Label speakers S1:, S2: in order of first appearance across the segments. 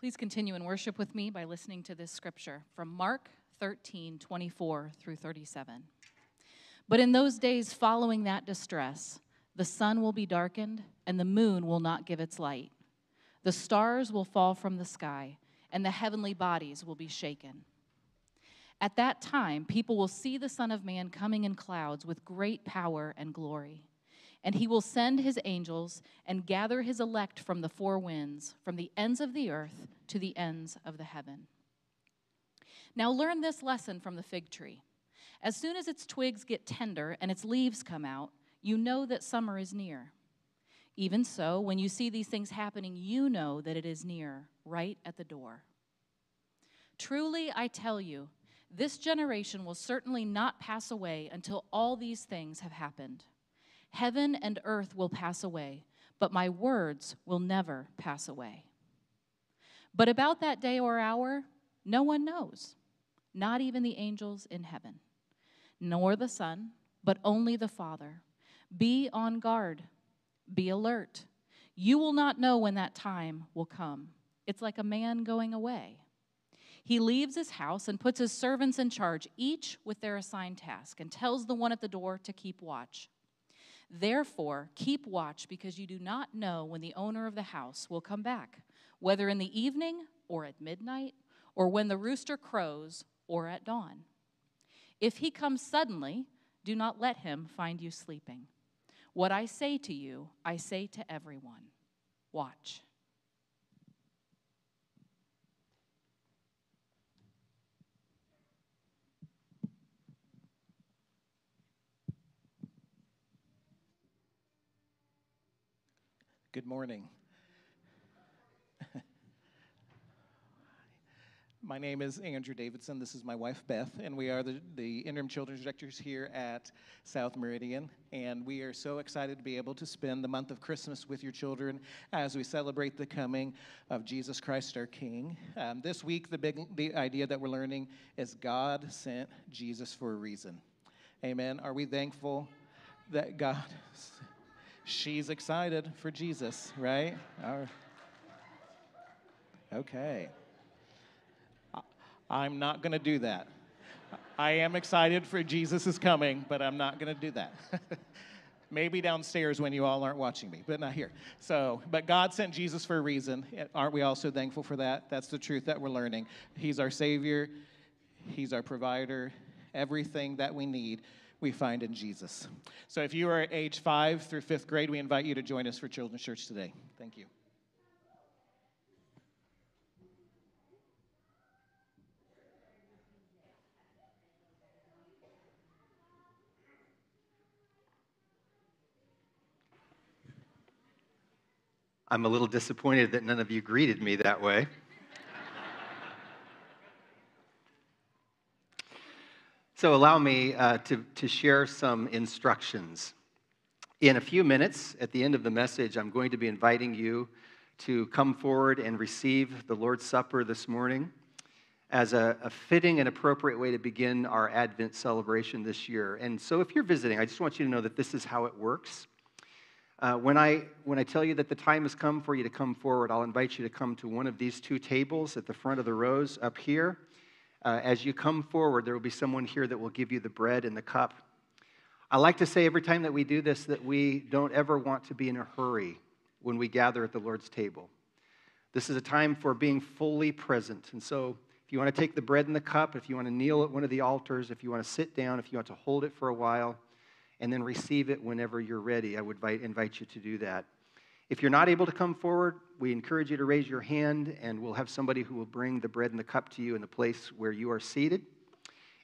S1: Please continue in worship with me by listening to this scripture from Mark 13 24 through 37. But in those days following that distress, the sun will be darkened, and the moon will not give its light. The stars will fall from the sky, and the heavenly bodies will be shaken. At that time, people will see the Son of Man coming in clouds with great power and glory. And he will send his angels and gather his elect from the four winds, from the ends of the earth to the ends of the heaven. Now, learn this lesson from the fig tree. As soon as its twigs get tender and its leaves come out, you know that summer is near. Even so, when you see these things happening, you know that it is near, right at the door. Truly, I tell you, this generation will certainly not pass away until all these things have happened. Heaven and earth will pass away, but my words will never pass away. But about that day or hour, no one knows, not even the angels in heaven, nor the Son, but only the Father. Be on guard, be alert. You will not know when that time will come. It's like a man going away. He leaves his house and puts his servants in charge, each with their assigned task, and tells the one at the door to keep watch. Therefore, keep watch because you do not know when the owner of the house will come back, whether in the evening or at midnight, or when the rooster crows or at dawn. If he comes suddenly, do not let him find you sleeping. What I say to you, I say to everyone watch.
S2: Good morning. my name is Andrew Davidson. This is my wife, Beth, and we are the, the interim children's directors here at South Meridian. And we are so excited to be able to spend the month of Christmas with your children as we celebrate the coming of Jesus Christ, our King. Um, this week, the big the idea that we're learning is God sent Jesus for a reason. Amen. Are we thankful that God? She's excited for Jesus, right? Okay. I'm not going to do that. I am excited for Jesus is coming, but I'm not going to do that. Maybe downstairs when you all aren't watching me, but not here. So, but God sent Jesus for a reason. Aren't we also thankful for that? That's the truth that we're learning. He's our Savior, He's our provider, everything that we need we find in Jesus. So if you are age five through fifth grade, we invite you to join us for Children's Church today. Thank you.
S3: I'm a little disappointed that none of you greeted me that way. So, allow me uh, to, to share some instructions. In a few minutes, at the end of the message, I'm going to be inviting you to come forward and receive the Lord's Supper this morning as a, a, fitting and appropriate way to begin our Advent celebration this year. And so, if you're visiting, I just want you to know that this is how it works. Uh, when, I, when I tell you that the time has come for you to come forward, I'll invite you to come to one of these two tables at the front of the rows up here. Uh, as you come forward, there will be someone here that will give you the bread and the cup. I like to say every time that we do this that we don't ever want to be in a hurry when we gather at the Lord's table. This is a time for being fully present. And so, if you want to take the bread and the cup, if you want to kneel at one of the altars, if you want to sit down, if you want to hold it for a while, and then receive it whenever you're ready, I would invite, invite you to do that. If you're not able to come forward, we encourage you to raise your hand, and we'll have somebody who will bring the bread and the cup to you in the place where you are seated.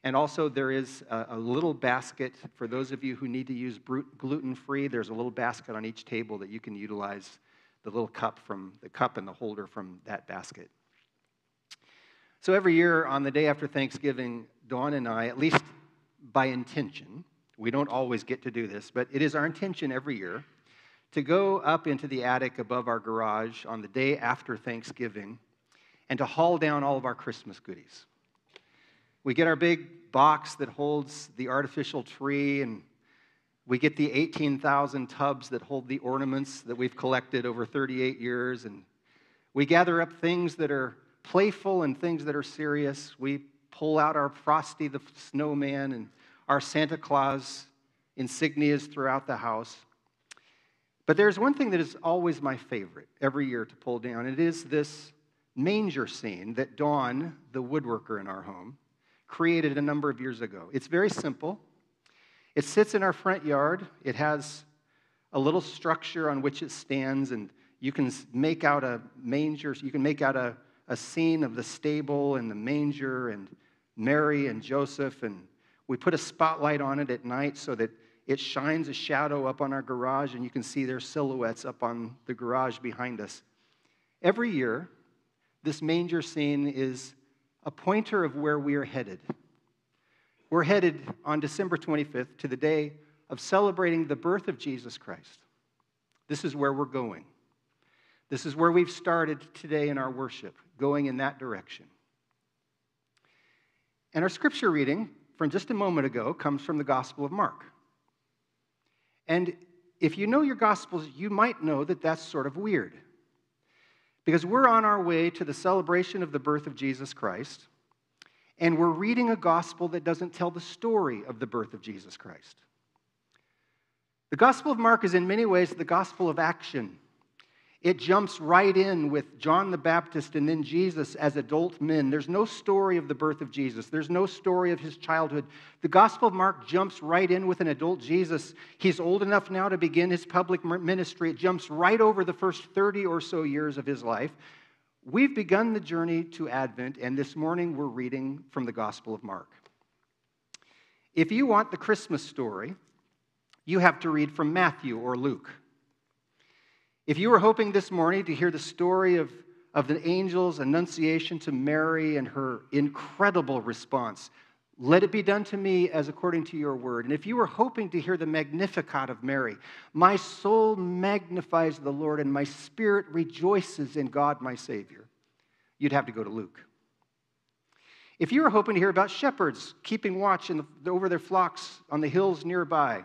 S3: And also, there is a, a little basket for those of you who need to use gluten free. There's a little basket on each table that you can utilize the little cup from the cup and the holder from that basket. So, every year on the day after Thanksgiving, Dawn and I, at least by intention, we don't always get to do this, but it is our intention every year to go up into the attic above our garage on the day after Thanksgiving and to haul down all of our Christmas goodies. We get our big box that holds the artificial tree, and we get the 18,000 tubs that hold the ornaments that we've collected over 38 years, and We gather up things that are playful and things that are serious. We pull out our Frosty the Snowman and our Santa Claus insignias throughout the house. But there's one thing that is always my favorite every year to pull down. It is this manger scene that Dawn, the woodworker in our home, created a number of years ago. It's very simple. It sits in our front yard. It has a little structure on which it stands, and you can make out a manger, you can make out a, a scene of the stable and the manger and Mary and Joseph, and we put a spotlight on it at night so that it shines a shadow up on our garage, and you can see their silhouettes up on the garage behind us. Every year, this manger scene is a pointer of where we are headed. We're headed on December 25th to the day of celebrating the birth of Jesus Christ. This is where we're going. This is where we've started today in our worship, going in that direction. And our scripture reading from just a moment ago comes from the Gospel of Mark. And if you know your Gospels, you might know that that's sort of weird. Because we're on our way to the celebration of the birth of Jesus Christ, and we're reading a gospel that doesn't tell the story of the birth of Jesus Christ. The Gospel of Mark is in many ways the gospel of action. It jumps right in with John the Baptist and then Jesus as adult men. There's no story of the birth of Jesus, there's no story of his childhood. The Gospel of Mark jumps right in with an adult Jesus. He's old enough now to begin his public ministry. It jumps right over the first 30 or so years of his life. We've begun the journey to Advent, and this morning we're reading from the Gospel of Mark. If you want the Christmas story, you have to read from Matthew or Luke. If you were hoping this morning to hear the story of, of the angel's annunciation to Mary and her incredible response, let it be done to me as according to your word. And if you were hoping to hear the Magnificat of Mary, my soul magnifies the Lord and my spirit rejoices in God my Savior, you'd have to go to Luke. If you were hoping to hear about shepherds keeping watch the, over their flocks on the hills nearby,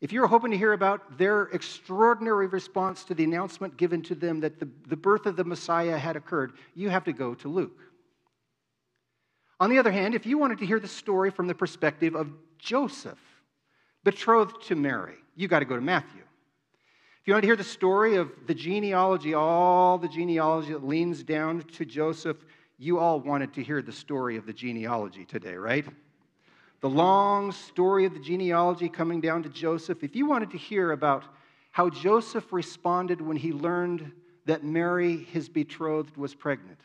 S3: if you're hoping to hear about their extraordinary response to the announcement given to them that the, the birth of the Messiah had occurred, you have to go to Luke. On the other hand, if you wanted to hear the story from the perspective of Joseph, betrothed to Mary, you got to go to Matthew. If you want to hear the story of the genealogy, all the genealogy that leans down to Joseph, you all wanted to hear the story of the genealogy today, right? The long story of the genealogy coming down to Joseph, if you wanted to hear about how Joseph responded when he learned that Mary, his betrothed, was pregnant,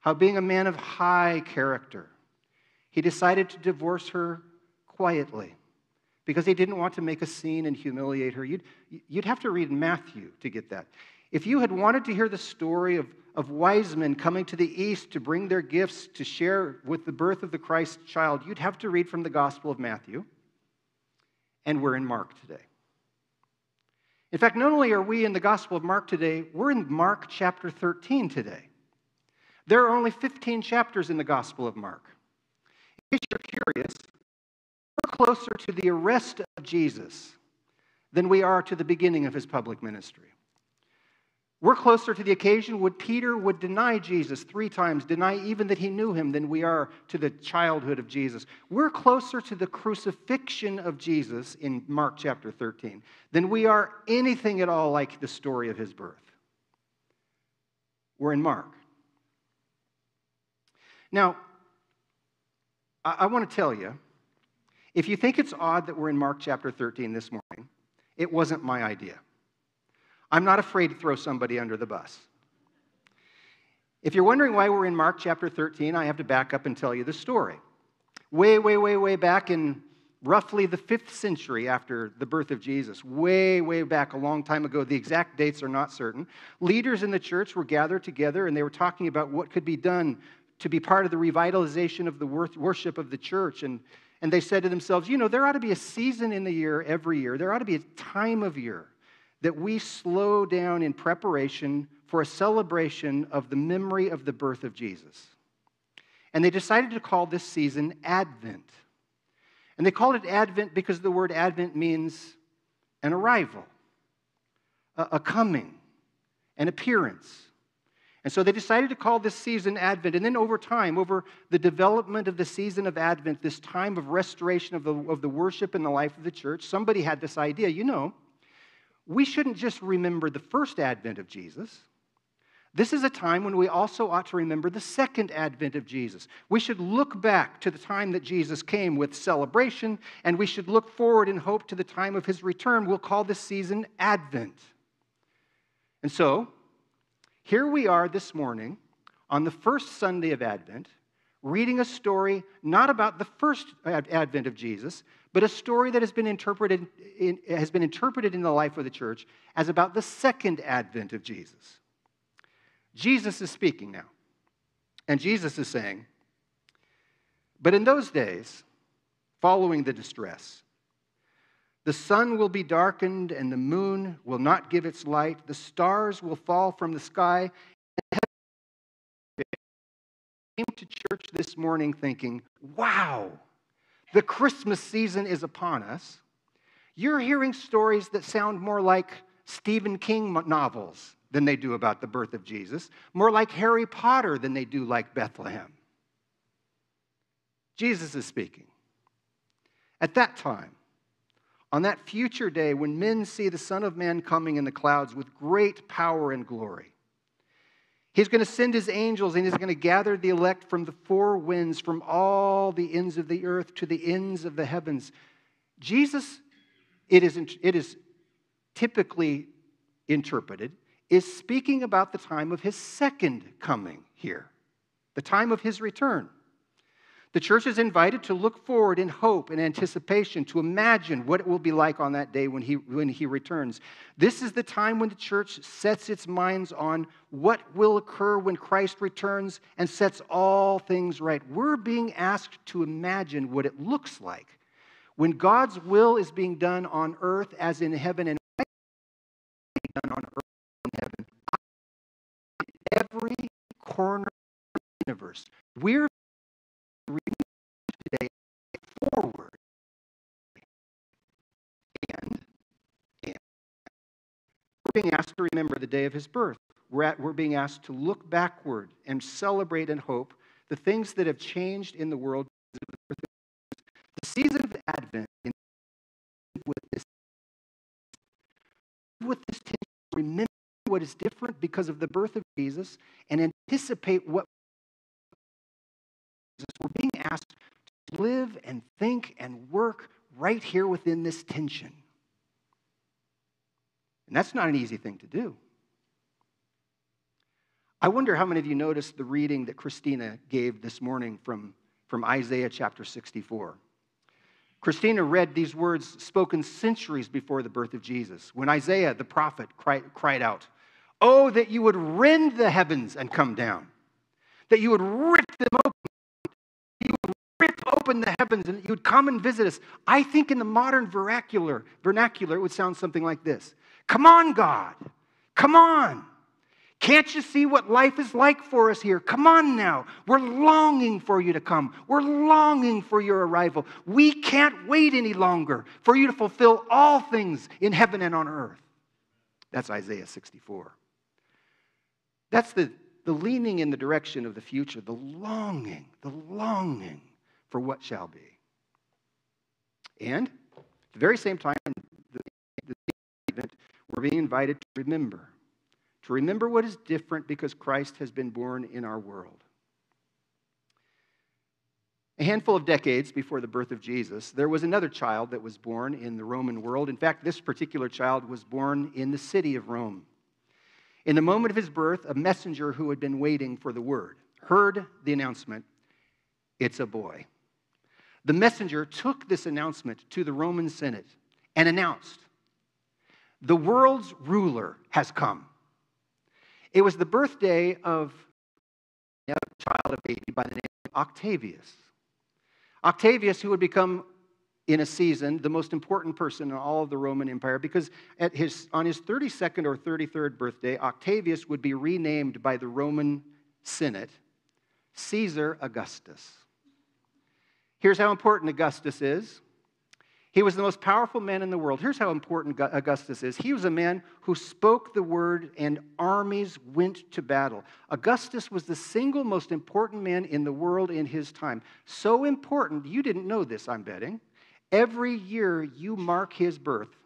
S3: how being a man of high character, he decided to divorce her quietly because he didn't want to make a scene and humiliate her. You'd, you'd have to read Matthew to get that. If you had wanted to hear the story of of wise men coming to the east to bring their gifts to share with the birth of the Christ child, you'd have to read from the Gospel of Matthew. And we're in Mark today. In fact, not only are we in the Gospel of Mark today, we're in Mark chapter 13 today. There are only 15 chapters in the Gospel of Mark. In case you're curious, we're closer to the arrest of Jesus than we are to the beginning of his public ministry. We're closer to the occasion when Peter would deny Jesus three times, deny even that he knew him, than we are to the childhood of Jesus. We're closer to the crucifixion of Jesus in Mark chapter 13 than we are anything at all like the story of his birth. We're in Mark. Now, I, I want to tell you if you think it's odd that we're in Mark chapter 13 this morning, it wasn't my idea. I'm not afraid to throw somebody under the bus. If you're wondering why we're in Mark chapter 13, I have to back up and tell you the story. Way, way, way, way back in roughly the fifth century after the birth of Jesus, way, way back a long time ago, the exact dates are not certain, leaders in the church were gathered together and they were talking about what could be done to be part of the revitalization of the worship of the church. And, and they said to themselves, you know, there ought to be a season in the year every year, there ought to be a time of year that we slow down in preparation for a celebration of the memory of the birth of Jesus. And they decided to call this season Advent. And they called it Advent because the word Advent means an arrival, a, coming, an appearance, And so they decided to call this season Advent. And then over time, over the development of the season of Advent, this time of restoration of the, of the worship and the life of the church, somebody had this idea you know, we shouldn't just remember the first advent of Jesus. This is a time when we also ought to remember the second advent of Jesus. We should look back to the time that Jesus came with celebration, and we should look forward in hope to the time of his return. We'll call this season Advent. And so, here we are this morning on the first Sunday of Advent, reading a story not about the first advent of Jesus, but a story that has been interpreted in, has been interpreted in the life of the church as about the second advent of Jesus. Jesus is speaking now. And Jesus is saying, But in those days, following the distress, the sun will be darkened and the moon will not give its light. The stars will fall from the sky. I came to church this morning thinking, wow, the Christmas season is upon us, you're hearing stories that sound more like Stephen King novels than they do about the birth of Jesus, more like Harry Potter than they do like Bethlehem. Jesus is speaking. At that time, on that future day when men see the Son of Man coming in the clouds with great power and glory, He's going to send his angels and he's going to gather the elect from the four winds, from all the ends of the earth to the ends of the heavens. Jesus, it is, it is typically interpreted, is speaking about the time of his second coming here, the time of his return. The church is invited to look forward in hope and anticipation, to imagine what it will be like on that day when he, when he returns. This is the time when the church sets its minds on what will occur when Christ returns and sets all things right. We're being asked to imagine what it looks like when God's will is being done on earth as in heaven and done on earth heaven. Every corner of the universe. We're today forward. And, and we're being asked to remember the day of his birth. We're, at, we're being asked to look backward and celebrate and hope the things that have changed in the world. The season of Advent with this, with this tension, remember what is different because of the birth of Jesus and anticipate what we're being asked to live and think and work right here within this tension. And that's not an easy thing to do. I wonder how many of you noticed the reading that Christina gave this morning from, from Isaiah chapter 64. Christina read these words spoken centuries before the birth of Jesus, when Isaiah the prophet cried, cried out, Oh, that you would rend the heavens and come down, that you would rip them open open the heavens and you'd come and visit us. I think in the modern vernacular, vernacular, it would sound something like this Come on, God. Come on. Can't you see what life is like for us here? Come on now. We're longing for you to come. We're longing for your arrival. We can't wait any longer for you to fulfill all things in heaven and on earth. That's Isaiah 64. That's the, the leaning in the direction of the future, the longing, the longing for what shall be. And at the very same time, we're being invited to remember, to remember what is different because Christ has been born in our world. A handful of decades before the birth of Jesus, there was another child that was born in the Roman world. In fact, this particular child was born in the city of Rome. In the moment of his birth, a messenger who had been waiting for the word heard the announcement it's a boy the messenger took this announcement to the Roman Senate and announced, The world's ruler has come. It was the birthday of a child, a baby by the name of Octavius. Octavius, who would become in a season the most important person in all of the Roman Empire because at his, on his 32nd or 33rd birthday, Octavius would be renamed by the Roman Senate Caesar Augustus. Here's how important Augustus is He was the most powerful man in the world. Here's how important Augustus is he was a man who spoke the word, and armies went to battle. Augustus was the single most important man in the world in his time. So important, you didn't know this, I'm betting. Every year you mark his birth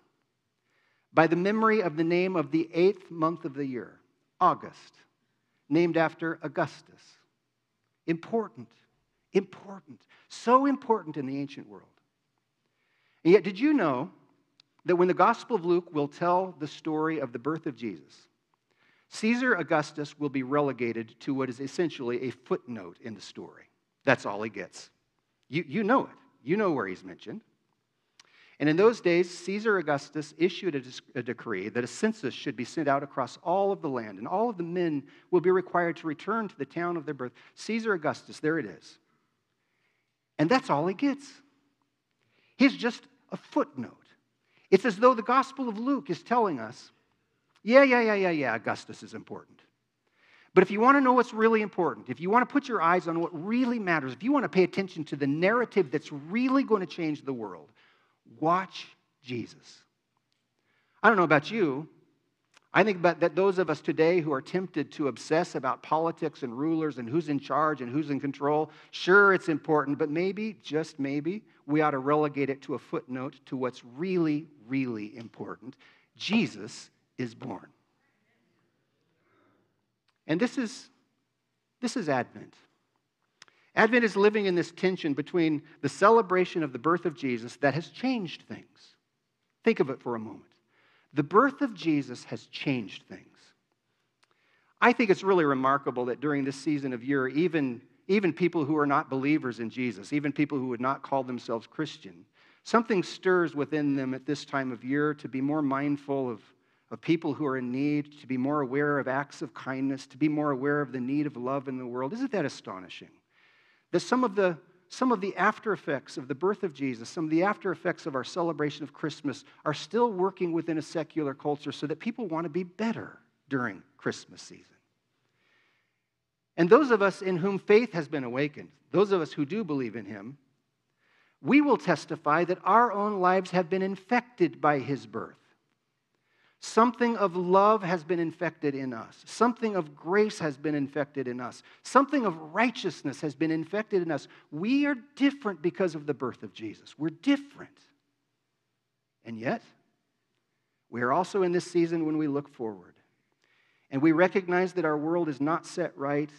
S3: by the memory of the name of the eighth month of the year, August, named after Augustus. Important, important, so important in the ancient world. And yet, did you know that when the Gospel of Luke will tell the story of the birth of Jesus, Caesar Augustus will be relegated to what is essentially a footnote in the story? That's all he gets. You, you know it, you know where he's mentioned. And in those days, Caesar Augustus issued a, a, decree that a census should be sent out across all of the land, and all of the men will be required to return to the town of their birth. Caesar Augustus, there it is. And that's all he gets. He's just a footnote. It's as though the Gospel of Luke is telling us, yeah, yeah, yeah, yeah, yeah, Augustus is important. But if you want to know what's really important, if you want to put your eyes on what really matters, if you want to pay attention to the narrative that's really going to change the world, watch Jesus. I don't know about you, I think about that those of us today who are tempted to obsess about politics and rulers and who's in charge and who's in control, sure, it's important, but maybe, just maybe, we ought to relegate it to a footnote to what's really, really important. Jesus is born. And this is, this is Advent. Advent is living in this tension between the celebration of the birth of Jesus that has changed things. Think of it for a moment. The birth of Jesus has changed things. I think it's really remarkable that during this season of year, even, even people who are not believers in Jesus, even people who would not call themselves Christian, something stirs within them at this time of year to be more mindful of, of people who are in need, to be more aware of acts of kindness, to be more aware of the need of love in the world. Isn't that astonishing? That some of the some of the after effects of the birth of Jesus, some of the after effects of our celebration of Christmas are still working within a secular culture so that people want to be better during Christmas season. And those of us in whom faith has been awakened, those of us who do believe in Him, we will testify that our own lives have been infected by His birth. Something of love has been infected in us. Something of grace has been infected in us. Something of righteousness has been infected in us. We are different because of the birth of Jesus. We're different. And yet, we are also in this season when we look forward and we recognize that our world is not set right,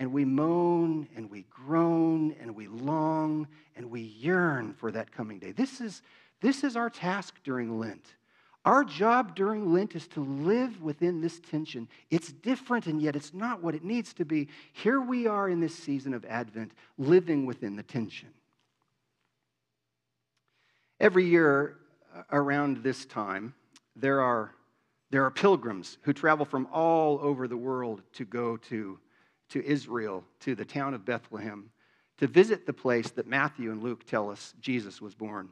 S3: and we moan and we groan and we long and we yearn for that coming day. This is, this is our task during Lent our job during Lent is to live within this tension. It's different, and yet it's not what it needs to be. Here we are in this season of Advent, living within the tension. Every year uh, around this time, there are, there are pilgrims who travel from all over the world to go to, to Israel, to the town of Bethlehem, to visit the place that Matthew and Luke tell us Jesus was born.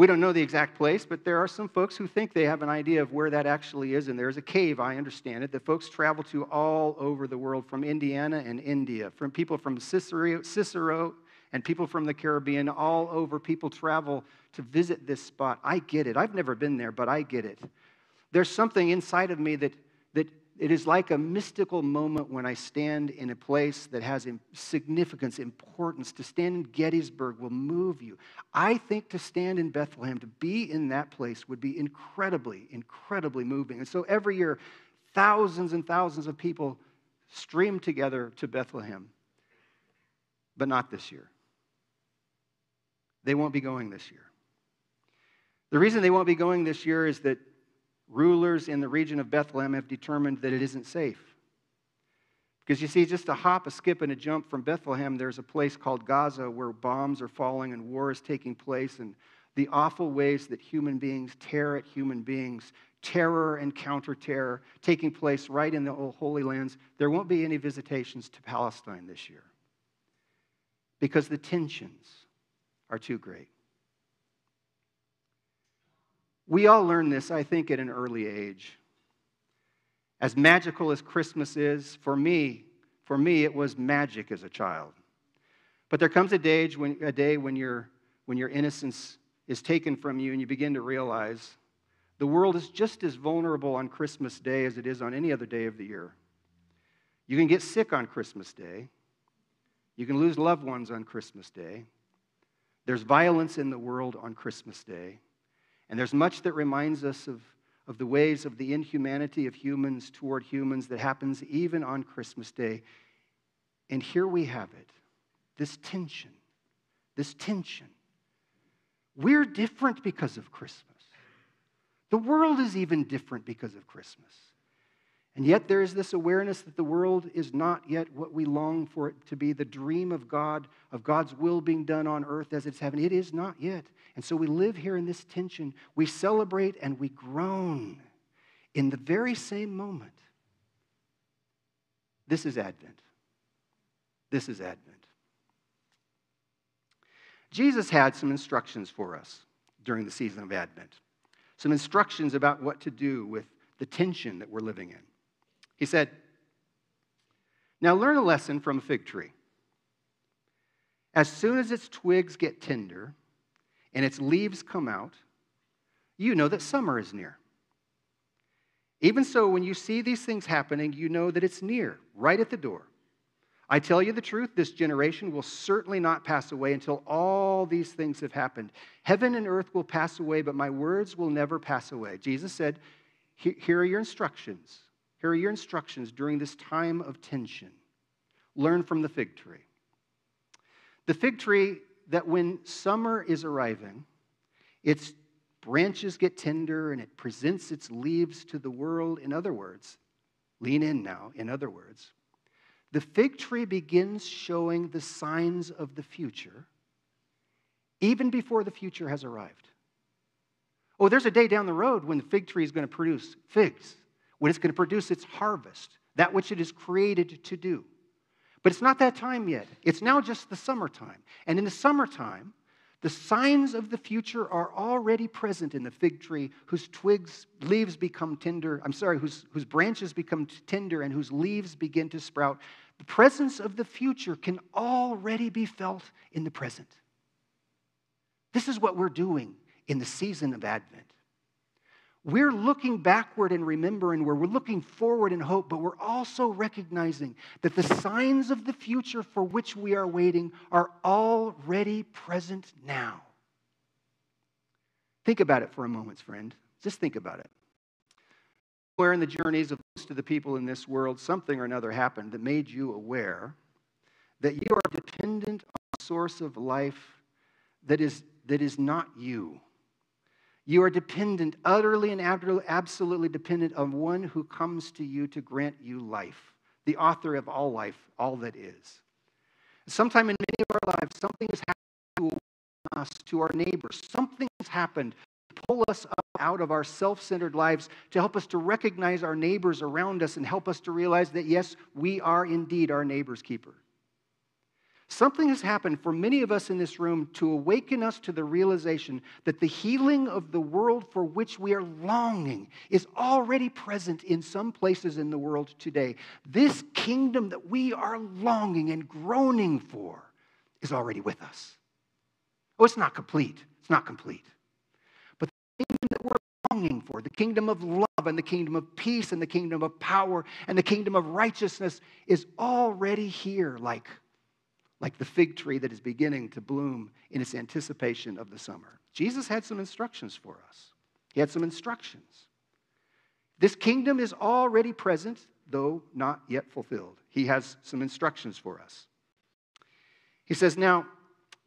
S3: We don't know the exact place, but there are some folks who think they have an idea of where that actually is. And there's a cave, I understand it, that folks travel to all over the world, from Indiana and India, from people from Cicero, Cicero and people from the Caribbean, all over. People travel to visit this spot. I get it. I've never been there, but I get it. There's something inside of me that, that it is like a mystical moment when I stand in a place that has significance, importance. To stand in Gettysburg will move you. I think to stand in Bethlehem, to be in that place, would be incredibly, incredibly moving. And so every year, thousands and thousands of people stream together to Bethlehem, but not this year. They won't be going this year. The reason they won't be going this year is that rulers in the region of Bethlehem have determined that it isn't safe. Because you see, just a hop, a skip, and a jump from Bethlehem, there's a place called Gaza where bombs are falling and war is taking place, and the awful ways that human beings tear at human beings, terror and counter terror taking place right in the Holy Lands. There won't be any visitations to Palestine this year because the tensions are too great. We all learn this, I think, at an early age. As magical as Christmas is, for me, for me, it was magic as a child. But there comes a day when, a day when, your, when your innocence is taken from you and you begin to realize the world is just as vulnerable on Christmas Day as it is on any other day of the year. You can get sick on Christmas Day. You can lose loved ones on Christmas Day. There's violence in the world on Christmas Day. And there's much that reminds us of, of the ways of the inhumanity of humans toward humans that happens even on Christmas Day. And here we have it this tension, this tension. We're different because of Christmas. The world is even different because of Christmas. And yet, there is this awareness that the world is not yet what we long for it to be the dream of God, of God's will being done on earth as it's heaven. It is not yet. And so we live here in this tension. We celebrate and we groan in the very same moment. This is Advent. This is Advent. Jesus had some instructions for us during the season of Advent, some instructions about what to do with the tension that we're living in. He said, Now learn a lesson from a fig tree. As soon as its twigs get tender and its leaves come out, you know that summer is near. Even so, when you see these things happening, you know that it's near, right at the door. I tell you the truth, this generation will certainly not pass away until all these things have happened. Heaven and earth will pass away, but my words will never pass away. Jesus said, Here are your instructions. Here are your instructions during this time of tension. Learn from the fig tree. The fig tree that when summer is arriving, its branches get tender and it presents its leaves to the world. In other words, lean in now, in other words, the fig tree begins showing the signs of the future even before the future has arrived. Oh, there's a day down the road when the fig tree is going to produce figs, when it's going to produce its harvest, that which it is created to do. But it's not that time yet. It's now just the summertime. And in the summertime, the signs of the future are already present in the fig tree, whose twigs, leaves become tender. I'm sorry, whose, whose branches become tender and whose leaves begin to sprout. The presence of the future can already be felt in the present. This is what we're doing in the season of Advent. We're looking backward and remembering where we're looking forward in hope, but we're also recognizing that the signs of the future for which we are waiting are already present now. Think about it for a moment, friend. Just think about it. Where in the journeys of most of the people in this world, something or another happened that made you aware that you are dependent on a source of life that is, that is not you you are dependent, utterly and absolutely dependent on one who comes to you to grant you life, the author of all life, all that is. Sometime in many of our lives, something has happened to us, to our neighbors. Something has happened to pull us up out of our self centered lives to help us to recognize our neighbors around us and help us to realize that, yes, we are indeed our neighbor's keeper. Something has happened for many of us in this room to awaken us to the realization that the healing of the world for which we are longing is already present in some places in the world today. This kingdom that we are longing and groaning for is already with us. Oh, it's not complete. It's not complete. But the kingdom that we're longing for, the kingdom of love and the kingdom of peace and the kingdom of power and the kingdom of righteousness is already here, like like the fig tree that is beginning to bloom in its anticipation of the summer. Jesus had some instructions for us. He had some instructions. This kingdom is already present, though not yet fulfilled. He has some instructions for us. He says, Now,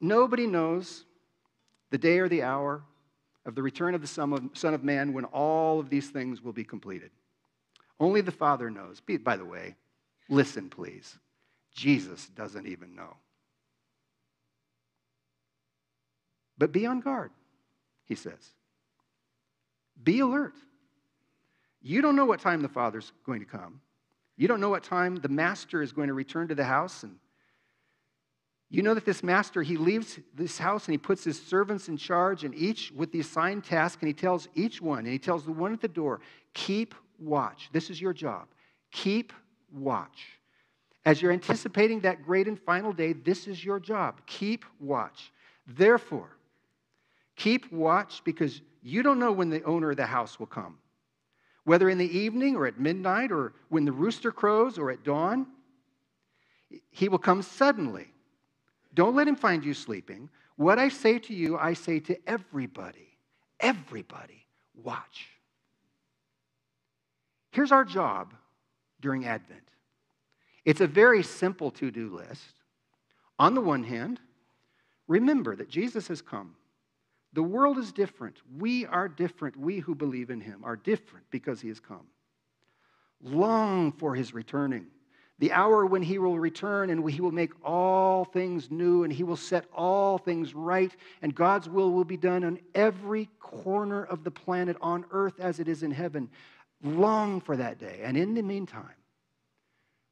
S3: nobody knows the day or the hour of the return of the Son of Man when all of these things will be completed. Only the Father knows. By the way, listen, please. Jesus doesn't even know. But be on guard, he says. Be alert. You don't know what time the Father's going to come. You don't know what time the master is going to return to the house. And you know that this master, he leaves this house and he puts his servants in charge, and each with the assigned task, and he tells each one, and he tells the one at the door, keep watch. This is your job. Keep watch. As you're anticipating that great and final day, this is your job. Keep watch. Therefore, Keep watch because you don't know when the owner of the house will come. Whether in the evening or at midnight or when the rooster crows or at dawn, he will come suddenly. Don't let him find you sleeping. What I say to you, I say to everybody. Everybody, watch. Here's our job during Advent it's a very simple to do list. On the one hand, remember that Jesus has come. The world is different. We are different. We who believe in him are different because he has come. Long for his returning the hour when he will return and he will make all things new and he will set all things right and God's will will be done on every corner of the planet on earth as it is in heaven. Long for that day. And in the meantime,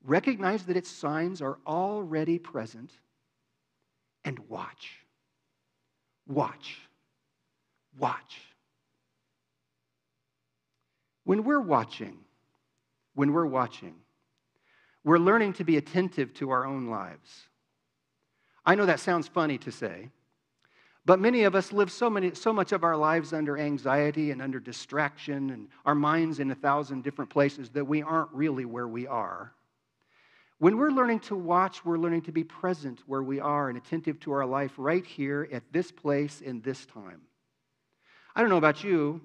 S3: recognize that its signs are already present and watch. Watch. Watch. When we're watching, when we're watching, we're learning to be attentive to our own lives. I know that sounds funny to say, but many of us live so, many, so much of our lives under anxiety and under distraction and our minds in a thousand different places that we aren't really where we are. When we're learning to watch, we're learning to be present where we are and attentive to our life right here at this place in this time. I don't know about you.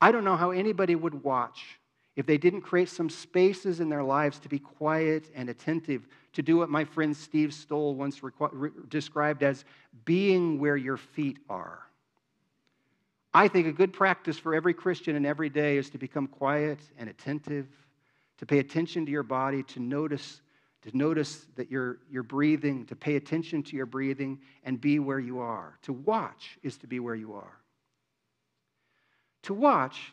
S3: I don't know how anybody would watch if they didn't create some spaces in their lives to be quiet and attentive, to do what my friend Steve Stoll once re- described as being where your feet are. I think a good practice for every Christian in every day is to become quiet and attentive, to pay attention to your body, to notice, to notice that you're, you're breathing, to pay attention to your breathing and be where you are. To watch is to be where you are. To watch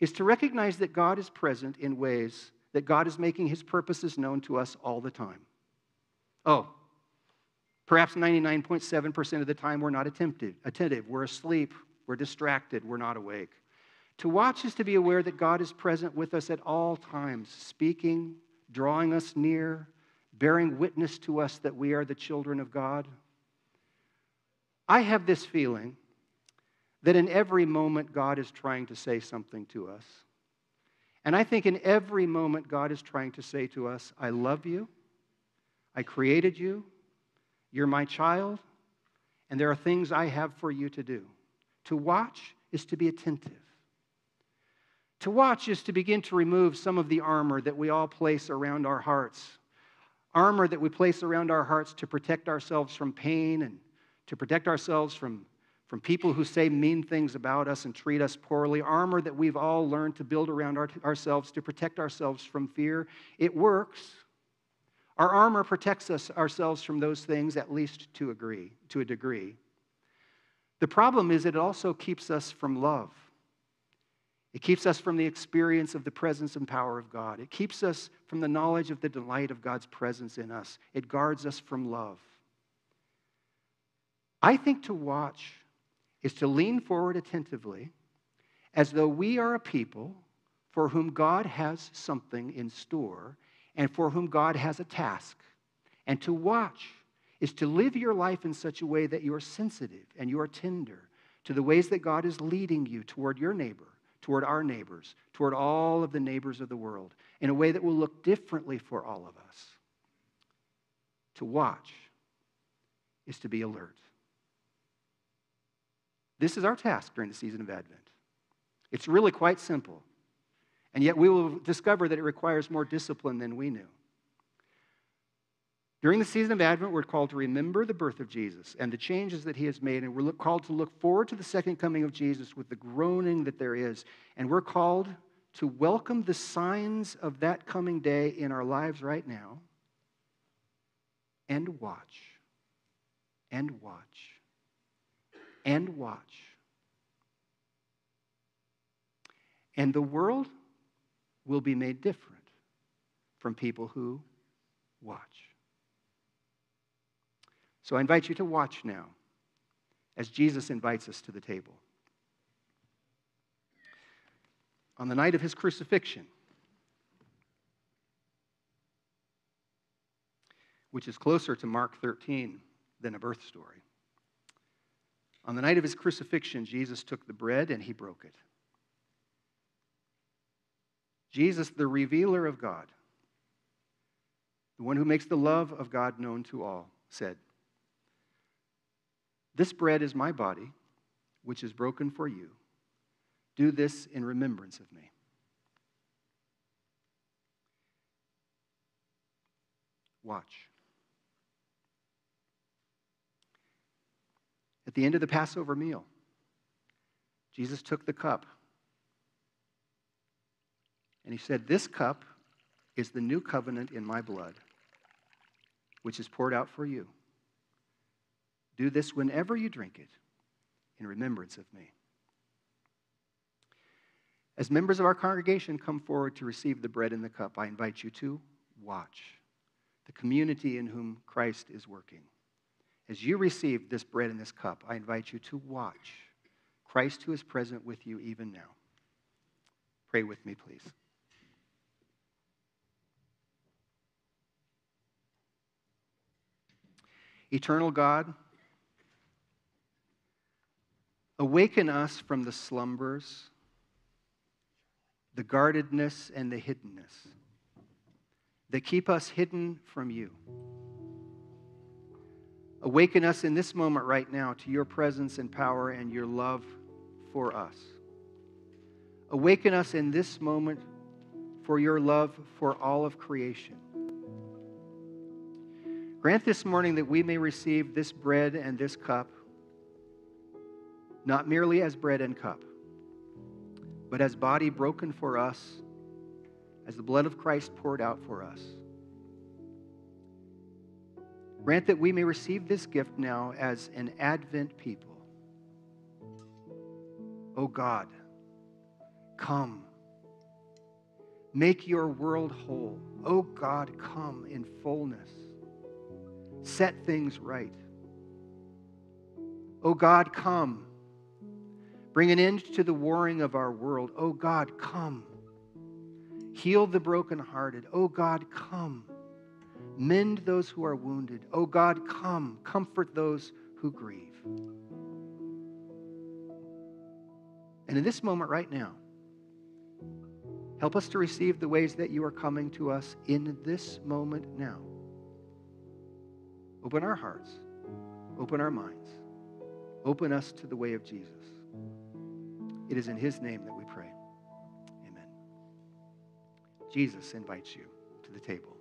S3: is to recognize that God is present in ways that God is making his purposes known to us all the time. Oh, perhaps 99.7% of the time we're not attentive, attentive. We're asleep, we're distracted, we're not awake. To watch is to be aware that God is present with us at all times, speaking, drawing us near, bearing witness to us that we are the children of God. I have this feeling that in every moment God is trying to say something to us. And I think in every moment God is trying to say to us, I love you, I created you, you're my child, and there are things I have for you to do. To watch is to be attentive. To watch is to begin to remove some of the armor that we all place around our hearts. Armor that we place around our hearts to protect ourselves from pain and to protect ourselves from from people who say mean things about us and treat us poorly, armor that we've all learned to build around our, ourselves to protect ourselves from fear. It works. Our armor protects us ourselves from those things at least to agree, to a degree. The problem is it also keeps us from love. It keeps us from the experience of the presence and power of God. It keeps us from the knowledge of the delight of God's presence in us. It guards us from love. I think to watch is to lean forward attentively as though we are a people for whom God has something in store and for whom God has a task. And to watch is to live your life in such a way that you are sensitive and you are tender to the ways that God is leading you toward your neighbor, toward our neighbors, toward all of the neighbors of the world, in a way that will look differently for all of us. To watch is to be alert. This is our task during the season of Advent. It's really quite simple. And yet we will discover that it requires more discipline than we knew. During the season of Advent, we're called to remember the birth of Jesus and the changes that he has made. And we're called to look forward to the second coming of Jesus with the groaning that there is. And we're called to welcome the signs of that coming day in our lives right now and watch. And watch and watch. And the world will be made different from people who watch. So I invite you to watch now as Jesus invites us to the table. On the night of his crucifixion, which is closer to Mark 13 than a birth story. On the night of his crucifixion, Jesus took the bread and he broke it. Jesus, the revealer of God, the one who makes the love of God known to all, said, This bread is my body, which is broken for you. Do this in remembrance of me. Watch. At the end of the Passover meal, Jesus took the cup and he said, This cup is the new covenant in my blood, which is poured out for you. Do this whenever you drink it in remembrance of me. As members of our congregation come forward to receive the bread and the cup, I invite you to watch the community in whom Christ is working. As you receive this bread and this cup, I invite you to watch Christ who is present with you even now. Pray with me, please. Eternal God, awaken us from the slumbers, the guardedness, and the hiddenness that keep us hidden from you. Awaken us in this moment right now to your presence and power and your love for us. Awaken us in this moment for your love for all of creation. Grant this morning that we may receive this bread and this cup, not merely as bread and cup, but as body broken for us as the blood of Christ poured out for us. Grant that we may receive this gift now as an Advent people. O oh God, come. Make your world whole. O oh God, come in fullness. Set things right. O oh God, come. Bring an end to the warring of our world. O God, come. Heal the brokenhearted. Oh God, come. Mend those who are wounded. Oh God, come. Comfort those who grieve. And in this moment right now, help us to receive the ways that you are coming to us in this moment now. Open our hearts, open our minds, open us to the way of Jesus. It is in his name that we pray. Amen. Jesus invites you to the table.